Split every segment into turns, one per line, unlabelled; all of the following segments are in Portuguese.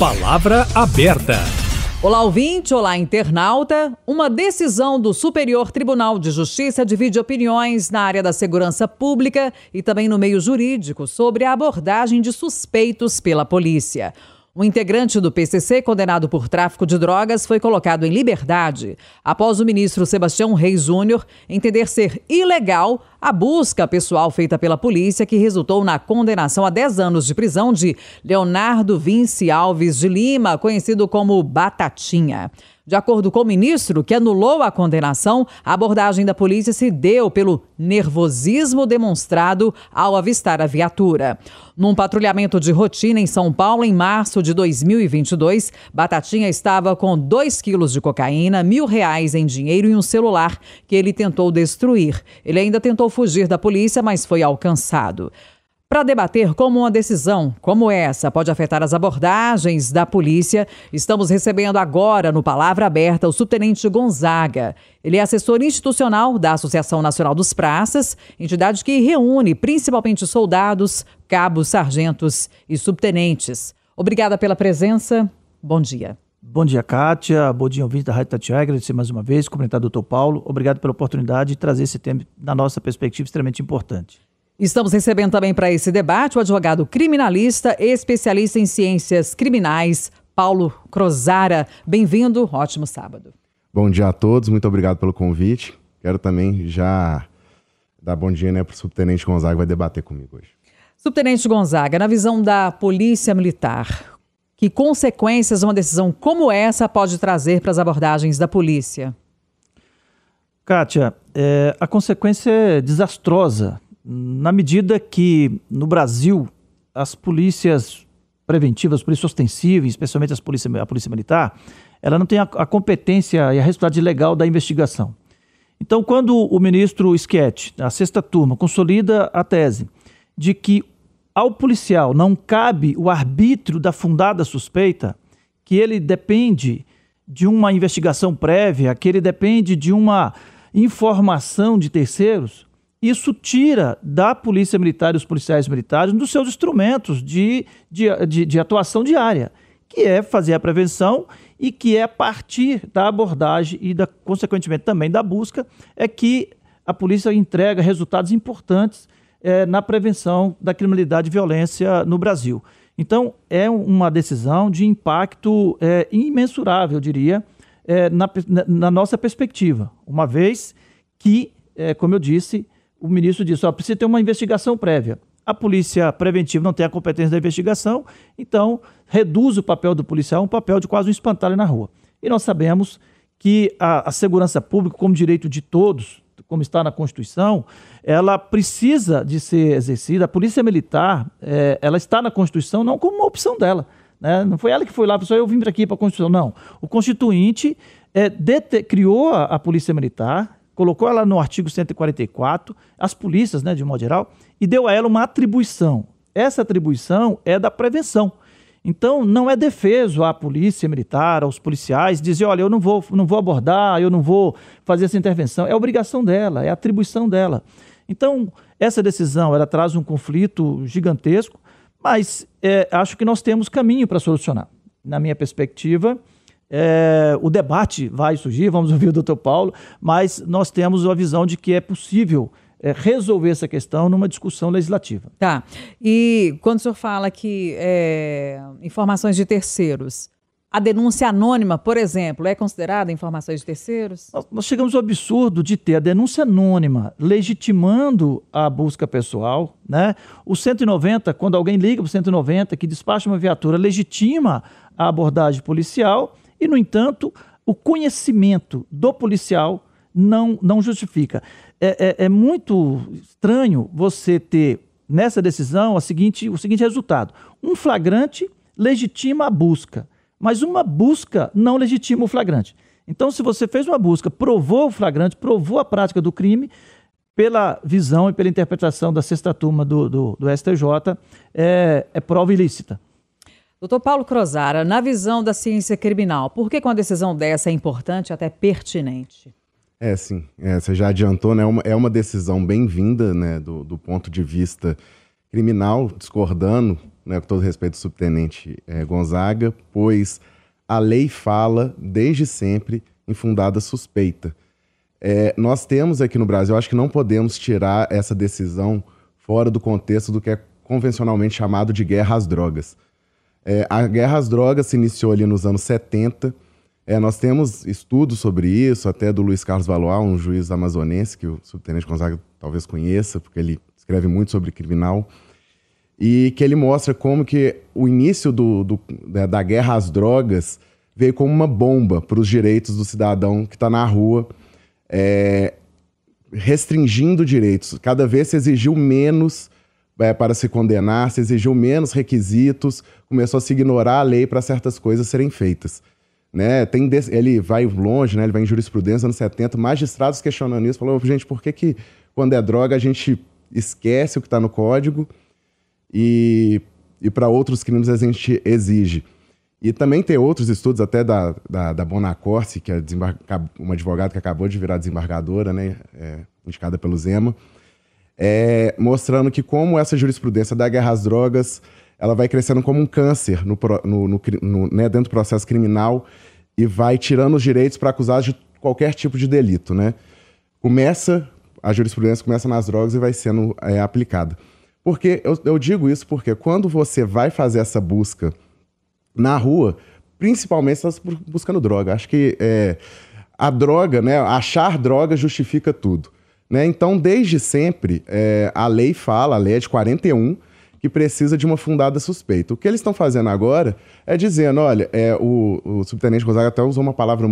Palavra aberta.
Olá, ouvinte, olá, internauta. Uma decisão do Superior Tribunal de Justiça divide opiniões na área da segurança pública e também no meio jurídico sobre a abordagem de suspeitos pela polícia. Um integrante do PCC condenado por tráfico de drogas foi colocado em liberdade após o ministro Sebastião Reis Júnior entender ser ilegal a busca pessoal feita pela polícia que resultou na condenação a 10 anos de prisão de Leonardo Vince Alves de Lima, conhecido como Batatinha. De acordo com o ministro, que anulou a condenação, a abordagem da polícia se deu pelo nervosismo demonstrado ao avistar a viatura. Num patrulhamento de rotina em São Paulo, em março de 2022, Batatinha estava com 2 quilos de cocaína, mil reais em dinheiro e um celular que ele tentou destruir. Ele ainda tentou fugir da polícia, mas foi alcançado. Para debater como uma decisão como essa pode afetar as abordagens da polícia, estamos recebendo agora no Palavra Aberta o subtenente Gonzaga. Ele é assessor institucional da Associação Nacional dos Praças, entidade que reúne principalmente soldados, cabos, sargentos e subtenentes. Obrigada pela presença. Bom dia.
Bom dia, Kátia. Bom dia, ouvinte da Rádio Tatiaia. Agradecer mais uma vez, cumprimentar o doutor Paulo. Obrigado pela oportunidade de trazer esse tema, na nossa perspectiva, extremamente importante.
Estamos recebendo também para esse debate o advogado criminalista e especialista em ciências criminais, Paulo Crozara. Bem-vindo, ótimo sábado.
Bom dia a todos, muito obrigado pelo convite. Quero também já dar bom dia né, para o subtenente Gonzaga que vai debater comigo hoje.
Subtenente Gonzaga, na visão da Polícia Militar, que consequências uma decisão como essa pode trazer para as abordagens da polícia?
Kátia, é, a consequência é desastrosa na medida que no Brasil as polícias preventivas, as polícias ostensivas, especialmente as polícia, a polícia militar, ela não tem a, a, competência e a responsabilidade legal da investigação. Então, quando o ministro Schietti, a sexta turma, consolida a tese de que ao policial não cabe o arbítrio da fundada suspeita, que ele depende de uma investigação prévia, que ele depende de uma informação de terceiros, isso tira da Polícia Militar e dos policiais militares um dos seus instrumentos de, de, de, de, atuação diária, que é fazer a prevenção e que é a partir da abordagem e, da, consequentemente, também da busca, é que a polícia entrega resultados importantes é, na prevenção da criminalidade e violência no Brasil. Então, é uma decisão de impacto é, imensurável, eu diria, é, na, na, nossa perspectiva, uma vez que, é, como eu disse, o ministro disse: ó, precisa ter uma investigação prévia. A polícia preventiva não tem a competência da investigação, então reduz o papel do policial a um papel de quase um espantalho na rua. E nós sabemos que a, a segurança pública, como direito de todos, como está na Constituição, ela precisa de ser exercida. A polícia militar, é, ela está na Constituição não como uma opção dela. Né? Não foi ela que foi lá, pessoal, eu vim aqui para a Constituição. Não. O Constituinte é, criou a, a Polícia Militar, colocou ela no artigo 144, as polícias, né, de modo geral, e deu a ela uma atribuição. Essa atribuição é da prevenção. Então, não é defeso à polícia militar, aos policiais, dizer, olha, eu não vou, não vou abordar, eu não vou fazer essa intervenção. É obrigação dela, é atribuição dela. Então, essa decisão, ela traz um conflito gigantesco, mas é, acho que nós temos caminho para solucionar. Na minha perspectiva, é, o debate vai surgir, vamos ouvir o doutor Paulo, mas nós temos a visão de que é possível é, resolver essa questão numa discussão legislativa.
Tá. E quando o senhor fala que é, informações de terceiros, a denúncia anônima, por exemplo, é considerada informações de terceiros?
Nós, chegamos ao absurdo de ter a denúncia anônima legitimando a busca pessoal. Né? O 190, quando alguém liga para o 190 que despacha uma viatura, legitima a abordagem policial e, no entanto, o conhecimento do policial não, não justifica. É, é, é muito estranho você ter nessa decisão a seguinte, o seguinte resultado: um flagrante legitima a busca, mas uma busca não legitima o flagrante. Então, se você fez uma busca, provou o flagrante, provou a prática do crime, pela visão e pela interpretação da sexta turma do, do, do STJ, é, é prova ilícita.
Doutor Paulo Crozara, na visão da ciência criminal, por que uma decisão dessa é importante até pertinente?
É, sim. É, você já adiantou, né? É uma, é uma decisão bem-vinda, né? Do, do ponto de vista criminal, discordando, né, com todo respeito do subtenente é, Gonzaga, pois a lei fala desde sempre em fundada suspeita. É, nós temos aqui no Brasil, acho que não podemos tirar essa decisão fora do contexto do que é convencionalmente chamado de guerra às drogas. É, a guerra às drogas se iniciou ali nos anos 70. É, nós temos estudos sobre isso, até do Luiz Carlos Valois, um juiz amazonense que o subtenente Gonzaga talvez conheça, porque ele escreve muito sobre criminal, e que ele mostra como que o início do, do, da, da guerra às drogas veio como uma bomba para os direitos do cidadão que está na rua é, restringindo direitos. Cada vez se exigiu menos é, para se condenar, se exigiu menos requisitos, começou a se ignorar a lei para certas coisas serem feitas. Né? Tem ele vai longe, né? ele vai em jurisprudência anos 70, magistrados questionando isso, falou, gente, por que, que quando é droga a gente esquece o que está no código e, e para outros crimes a gente exige? E também tem outros estudos, até da, da, da Bonacorsi, que é uma advogada que acabou de virar desembargadora, né, é, indicada pelo Zema, é, mostrando que como essa jurisprudência da guerra às drogas ela vai crescendo como um câncer no, no, no, no né, dentro do processo criminal e vai tirando os direitos para acusados de qualquer tipo de delito. Né? Começa, a jurisprudência começa nas drogas e vai sendo é, aplicada. Porque eu, eu digo isso porque quando você vai fazer essa busca na rua, principalmente se está buscando droga. Acho que é, a droga, né, achar droga justifica tudo. Né? Então, desde sempre, é, a lei fala, a lei é de 41, que precisa de uma fundada suspeita. O que eles estão fazendo agora é dizendo, olha, é, o, o subtenente Gonzaga até usou uma palavra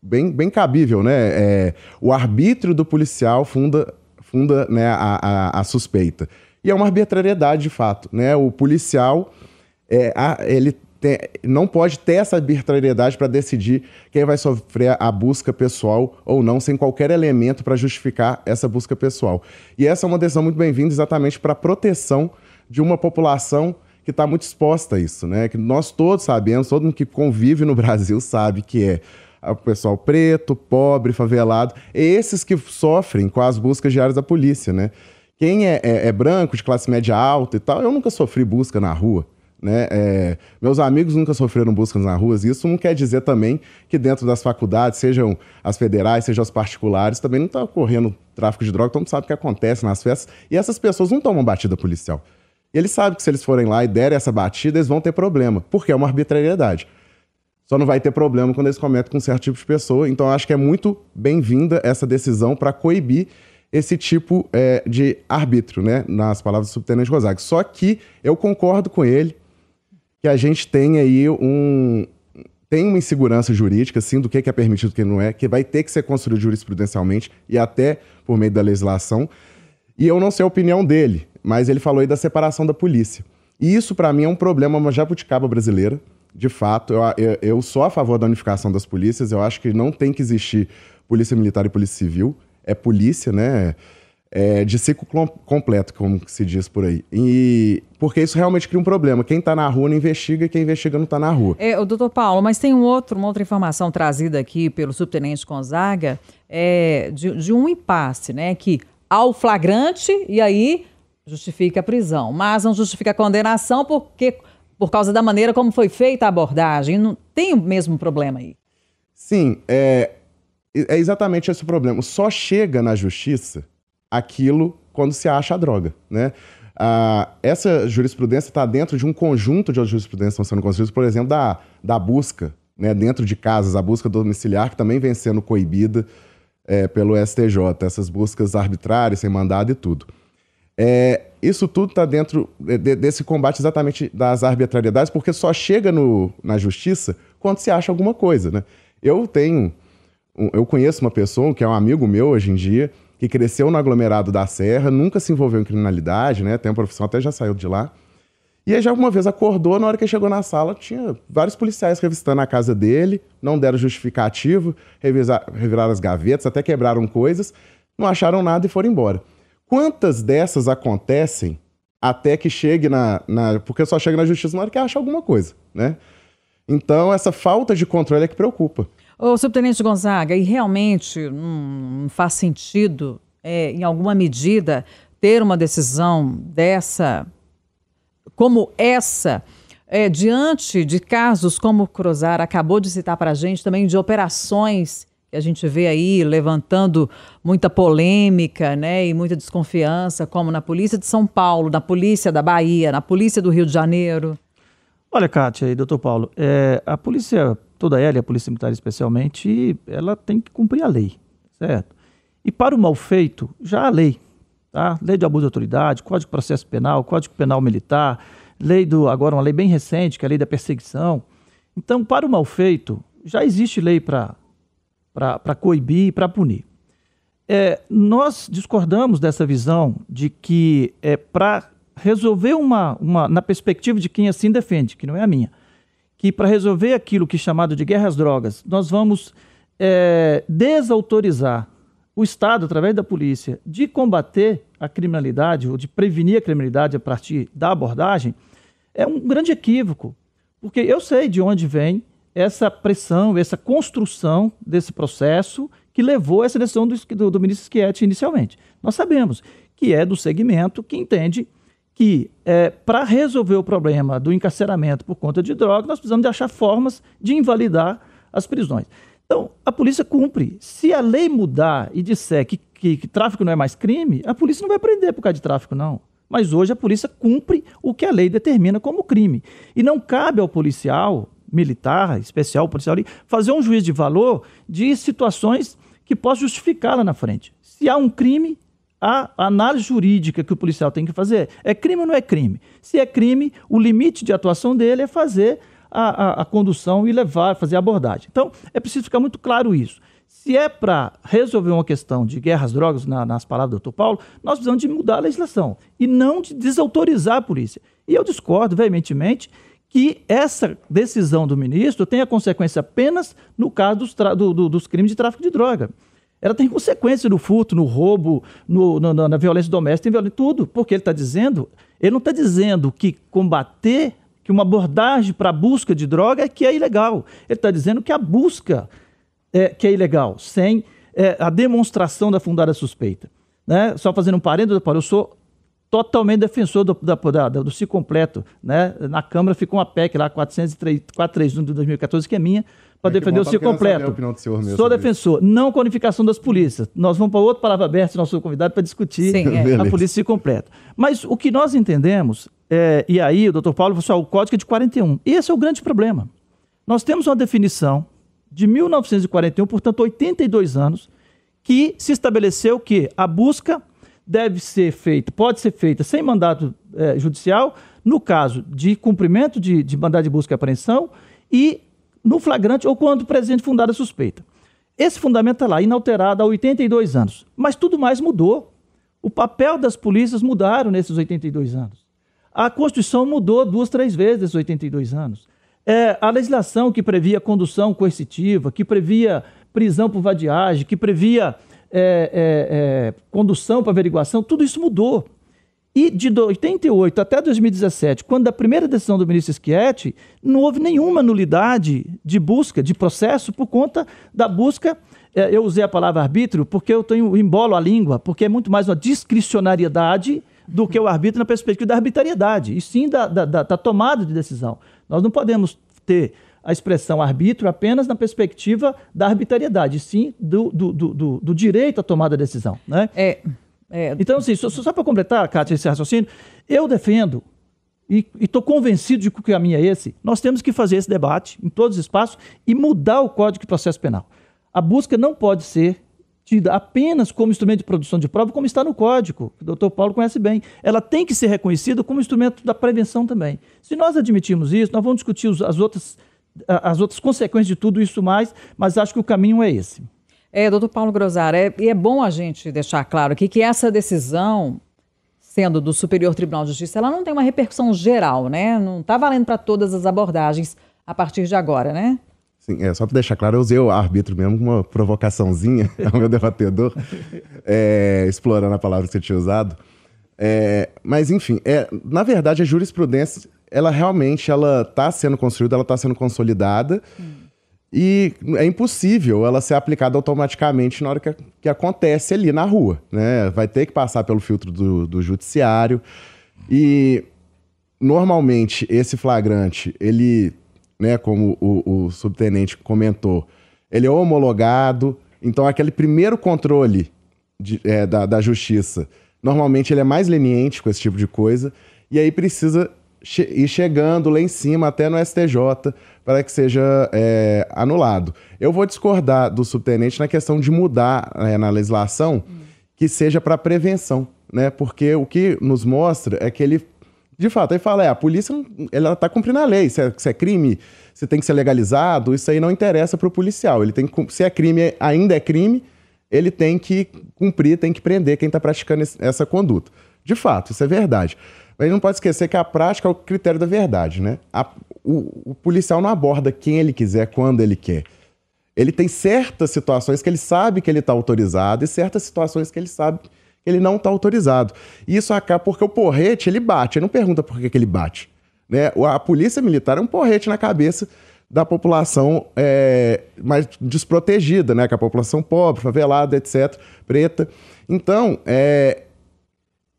bem, bem cabível, né? É, o arbítrio do policial funda, funda né, a, a, a suspeita. E é uma arbitrariedade, de fato. Né? O policial, é, a, ele tem, não pode ter essa arbitrariedade para decidir quem vai sofrer a busca pessoal ou não, sem qualquer elemento para justificar essa busca pessoal. E essa é uma decisão muito bem-vinda exatamente para a proteção de uma população que está muito exposta a isso, né? Que nós todos sabemos, todo mundo que convive no Brasil sabe que é o pessoal preto, pobre, favelado, esses que sofrem com as buscas diárias da polícia, né? Quem é, é, é branco, de classe média alta e tal, eu nunca sofri busca na rua. Né? É, meus amigos nunca sofreram buscas nas ruas. Isso não quer dizer também que dentro das faculdades, sejam as federais, sejam as particulares, também não está ocorrendo tráfico de droga. Todo mundo sabe o que acontece nas festas. E essas pessoas não tomam batida policial. E eles sabem que se eles forem lá e derem essa batida, eles vão ter problema, porque é uma arbitrariedade. Só não vai ter problema quando eles cometem com um certo tipo de pessoa. Então, acho que é muito bem-vinda essa decisão para coibir esse tipo é, de arbítrio, né? Nas palavras do subtenente Rosário. Só que eu concordo com ele que a gente tem aí um. Tem uma insegurança jurídica, sim, do que é permitido e o que não é, que vai ter que ser construído jurisprudencialmente e até por meio da legislação. E eu não sei a opinião dele, mas ele falou aí da separação da polícia. E isso, para mim, é um problema, uma jabuticaba brasileira. De fato, eu, eu, eu sou a favor da unificação das polícias. Eu acho que não tem que existir polícia militar e polícia civil. É polícia, né? É, de ciclo completo, como se diz por aí. E porque isso realmente cria um problema. Quem está na rua não investiga e quem investiga não está na rua.
É, o doutor Paulo, mas tem um outro, uma outra informação trazida aqui pelo subtenente Gonzaga é, de, de um impasse, né? Que ao flagrante e aí justifica a prisão, mas não justifica a condenação porque por causa da maneira como foi feita a abordagem. Não tem o mesmo problema aí.
Sim, é, é exatamente esse o problema. Só chega na justiça aquilo quando se acha a droga, né? Ah, essa jurisprudência está dentro de um conjunto de outras jurisprudências que estão sendo construídas, por exemplo, da, da busca, né, dentro de casas, a busca domiciliar, que também vem sendo coibida é, pelo STJ, essas buscas arbitrárias, sem mandado e tudo. É, isso tudo está dentro de, desse combate exatamente das arbitrariedades, porque só chega no, na justiça quando se acha alguma coisa. Né? Eu tenho, eu conheço uma pessoa que é um amigo meu hoje em dia, que cresceu no aglomerado da Serra, nunca se envolveu em criminalidade, né? Tem uma profissão, até já saiu de lá. E aí já uma vez acordou, na hora que chegou na sala, tinha vários policiais revistando a casa dele, não deram justificativo, revisar, reviraram as gavetas, até quebraram coisas, não acharam nada e foram embora. Quantas dessas acontecem até que chegue na, na. Porque só chega na justiça na hora que acha alguma coisa, né? Então, essa falta de controle é que preocupa.
Ô, subtenente Gonzaga, e realmente não faz sentido, é, em alguma medida, ter uma decisão dessa, como essa, é, diante de casos como o Cruzar acabou de citar para a gente, também de operações que a gente vê aí levantando muita polêmica né, e muita desconfiança, como na Polícia de São Paulo, na Polícia da Bahia, na Polícia do Rio de Janeiro?
Olha, Kátia e doutor Paulo, é, a polícia, toda ela, a Polícia Militar especialmente, ela tem que cumprir a lei, certo? E para o mal feito, já há lei, tá? Lei de abuso de autoridade, Código de Processo Penal, Código Penal Militar, lei do, agora uma lei bem recente, que é a lei da perseguição. Então, para o mal feito, já existe lei para para coibir e para punir. É, nós discordamos dessa visão de que é para resolver uma, uma, na perspectiva de quem assim defende, que não é a minha, que para resolver aquilo que é chamado de guerra às drogas, nós vamos é, desautorizar o Estado, através da polícia, de combater a criminalidade ou de prevenir a criminalidade a partir da abordagem, é um grande equívoco. Porque eu sei de onde vem essa pressão, essa construção desse processo que levou a essa decisão do, do, do ministro Schietti inicialmente. Nós sabemos que é do segmento que entende que é, para resolver o problema do encarceramento por conta de droga, nós precisamos de achar formas de invalidar as prisões. Então, a polícia cumpre. Se a lei mudar e disser que, que, que tráfico não é mais crime, a polícia não vai prender por causa de tráfico, não. Mas hoje a polícia cumpre o que a lei determina como crime. E não cabe ao policial militar, especial, policial, fazer um juízo de valor de situações que possam justificar lá na frente. Se há um crime, a análise jurídica que o policial tem que fazer é crime ou não é crime? Se é crime, o limite de atuação dele é fazer a, a, a condução e levar, fazer a abordagem. Então, é preciso ficar muito claro isso. Se é para resolver uma questão de guerra às drogas, na, nas palavras do doutor Paulo, nós precisamos de mudar a legislação e não de desautorizar a polícia. E eu discordo veementemente que essa decisão do ministro tenha consequência apenas no caso dos, do, do, dos crimes de tráfico de droga. Ela tem consequência no furto, no roubo, no, no, na violência doméstica, em violência, tudo. Porque ele está dizendo, ele não está dizendo que combater, que uma abordagem para a busca de droga é que é ilegal. Ele está dizendo que a busca é, que é ilegal, sem é, a demonstração da fundada suspeita. Né? Só fazendo um parênteses, eu sou totalmente defensor do, da, da, do CI completo. Né? Na Câmara ficou uma PEC lá, 431 de 2014, que é minha, para é defender o CI completo. Sou defensor. Isso. Não qualificação das polícias. Nós vamos para outra palavra aberta, nosso convidado, para discutir Sim, é. a polícia CI completo. Mas o que nós entendemos, é, e aí o doutor Paulo falou o código é de 41. Esse é o grande problema. Nós temos uma definição de 1941, portanto, 82 anos, que se estabeleceu que a busca deve ser feita, pode ser feita sem mandato é, judicial, no caso de cumprimento de, de mandado de busca e apreensão e no flagrante ou quando presente fundada suspeita. Esse fundamento está lá, inalterado há 82 anos. Mas tudo mais mudou. O papel das polícias mudaram nesses 82 anos. A Constituição mudou duas, três vezes nesses 82 anos. É, a legislação que previa condução coercitiva, que previa prisão por vadiagem, que previa é, é, é, condução para averiguação, tudo isso mudou. E de 88 até 2017, quando a primeira decisão do ministro Schietti, não houve nenhuma nulidade de busca, de processo, por conta da busca. É, eu usei a palavra arbítrio porque eu tenho embolo a língua, porque é muito mais uma discricionariedade do que o arbítrio na perspectiva da arbitrariedade, e sim da, da, da, da tomada de decisão. Nós não podemos ter a expressão arbítrio apenas na perspectiva da arbitrariedade, sim do, do, do, do direito à tomada de decisão. Né?
É, é...
Então, assim, só, só para completar, Cátia, esse raciocínio, eu defendo e estou convencido de que o caminho é esse, nós temos que fazer esse debate em todos os espaços e mudar o Código de Processo Penal. A busca não pode ser tida apenas como instrumento de produção de prova, como está no Código, que o doutor Paulo conhece bem. Ela tem que ser reconhecida como instrumento da prevenção também. Se nós admitirmos isso, nós vamos discutir as outras as outras consequências de tudo isso mais, mas acho que o caminho é esse.
É, doutor Paulo Grosar, é, e é bom a gente deixar claro aqui que essa decisão, sendo do Superior Tribunal de Justiça, ela não tem uma repercussão geral, né? Não está valendo para todas as abordagens a partir de agora, né?
Sim, é, só para deixar claro, eu usei o árbitro mesmo como uma provocaçãozinha ao meu debatedor, é, explorando a palavra que você tinha usado. É, mas, enfim, é, na verdade, a jurisprudência ela realmente ela está sendo construída, ela está sendo consolidada. Hum. E é impossível ela ser aplicada automaticamente na hora que, que acontece ali na rua. Né? Vai ter que passar pelo filtro do, do judiciário. E normalmente esse flagrante, ele, né, como o, o subtenente comentou, ele é homologado. Então, aquele primeiro controle de, é, da, da justiça, normalmente ele é mais leniente com esse tipo de coisa. E aí precisa che ir chegando lá em cima até no STJ para que seja é, anulado. Eu vou discordar do subtenente na questão de mudar é, na legislação hum. que seja para prevenção, né? Porque o que nos mostra é que ele, de fato, ele fala, é, a polícia ela está cumprindo a lei, se é, se é, crime, se tem que ser legalizado, isso aí não interessa para o policial. Ele tem que, se é crime, ainda é crime, ele tem que cumprir, tem que prender quem está praticando essa conduta. De fato, isso é verdade. Mas não pode esquecer que a prática é o critério da verdade, né? A, o, o policial não aborda quem ele quiser, quando ele quer. Ele tem certas situações que ele sabe que ele está autorizado e certas situações que ele sabe que ele não está autorizado. E isso acaba porque o porrete, ele bate. Ele não pergunta por que, que ele bate. Né? A polícia militar é um porrete na cabeça da população é, mais desprotegida, né? Que é a população pobre, favelada, etc., preta. Então, é,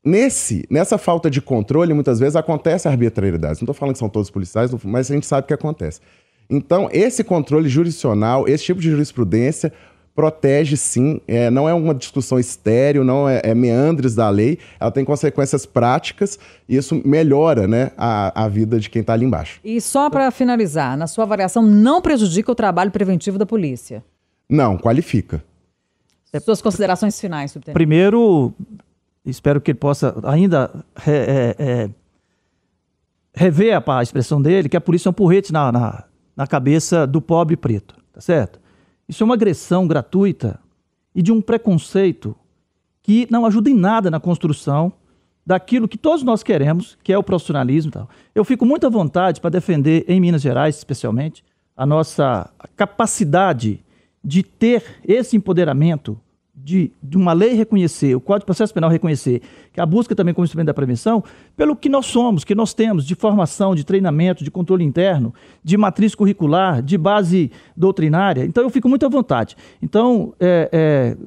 Nesse, nessa falta de controle, muitas vezes acontece arbitrariedade. Não estou falando que são todos policiais, mas a gente sabe que acontece. Então, esse controle jurisdicional, esse tipo de jurisprudência, protege sim, é, não é uma discussão estéreo, não é, é, meandres da lei, ela tem consequências práticas e isso melhora né, a, a vida de quem está ali embaixo.
E só para finalizar, na sua avaliação, não prejudica o trabalho preventivo da polícia?
Não, qualifica.
Suas considerações finais, subtenente.
Primeiro, espero que ele possa ainda é, é, rever a, a, expressão dele, que a polícia é um porrete na, na, na cabeça do pobre preto, tá certo? Isso é uma agressão gratuita e de um preconceito que não ajuda em nada na construção daquilo que todos nós queremos, que é o profissionalismo tal. Eu fico muito à vontade para defender, em Minas Gerais especialmente, a nossa capacidade de ter esse empoderamento de, de, uma lei reconhecer, o Código de Processo Penal reconhecer, que a busca também como instrumento da prevenção, pelo que nós somos, que nós temos de formação, de treinamento, de controle interno, de matriz curricular, de base doutrinária. Então eu fico muito à vontade. Então, é, é,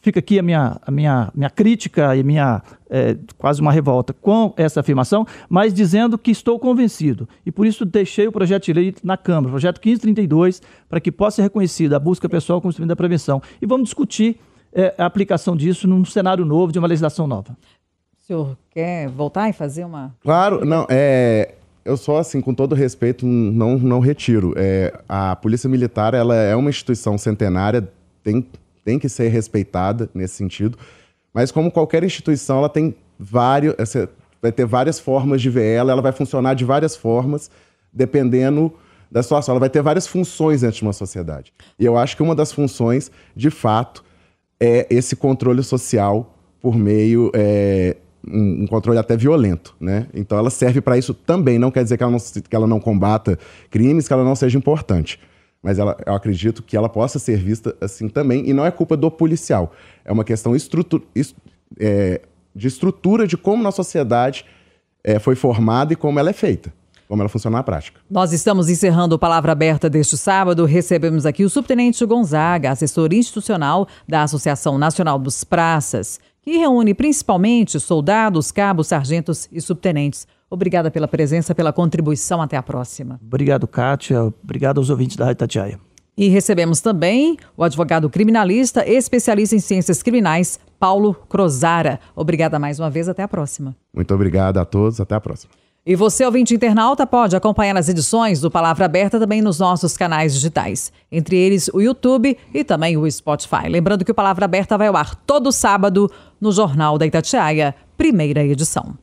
fica aqui a minha, a minha, minha crítica e minha é, quase uma revolta com essa afirmação, mas dizendo que estou convencido. E por isso deixei o projeto de lei na Câmara, o projeto 1532, para que possa ser reconhecida a busca pessoal como instrumento da prevenção. E vamos discutir é, a aplicação disso num cenário novo, de uma legislação nova.
O senhor quer voltar e fazer uma.
Claro, não, é. Eu só, assim, com todo respeito, não, não retiro. É, a Polícia Militar ela é uma instituição centenária, tem, tem que ser respeitada nesse sentido. Mas, como qualquer instituição, ela tem vários. Vai ter várias formas de ver ela, ela vai funcionar de várias formas, dependendo da situação. Ela vai ter várias funções dentro de uma sociedade. E eu acho que uma das funções, de fato, é esse controle social por meio é, um, um, controle até violento, né? Então ela serve para isso também. Não quer dizer que ela não, que ela não combata crimes, que ela não seja importante. Mas ela, eu acredito que ela possa ser vista assim também. E não é culpa do policial. É uma questão estrutur, é, de estrutura de como na sociedade é, foi formada e como ela é feita como ela funciona na prática.
Nós estamos encerrando o Palavra Aberta deste sábado. Recebemos aqui o subtenente Gonzaga, assessor institucional da Associação Nacional dos Praças, que reúne principalmente soldados, cabos, sargentos e subtenentes. Obrigada pela presença, pela contribuição. Até a próxima.
Obrigado, Kátia. Obrigado aos ouvintes da Itatiaia.
E recebemos também o advogado criminalista, especialista em ciências criminais, Paulo Crozara. Obrigada mais uma vez. Até a próxima.
Muito obrigado a todos. Até a próxima.
E você, ouvinte internauta, pode acompanhar as edições do Palavra Aberta também nos nossos canais digitais, entre eles o YouTube e também o Spotify. Lembrando que o Palavra Aberta vai ao ar todo sábado no Jornal da Itatiaia, primeira edição.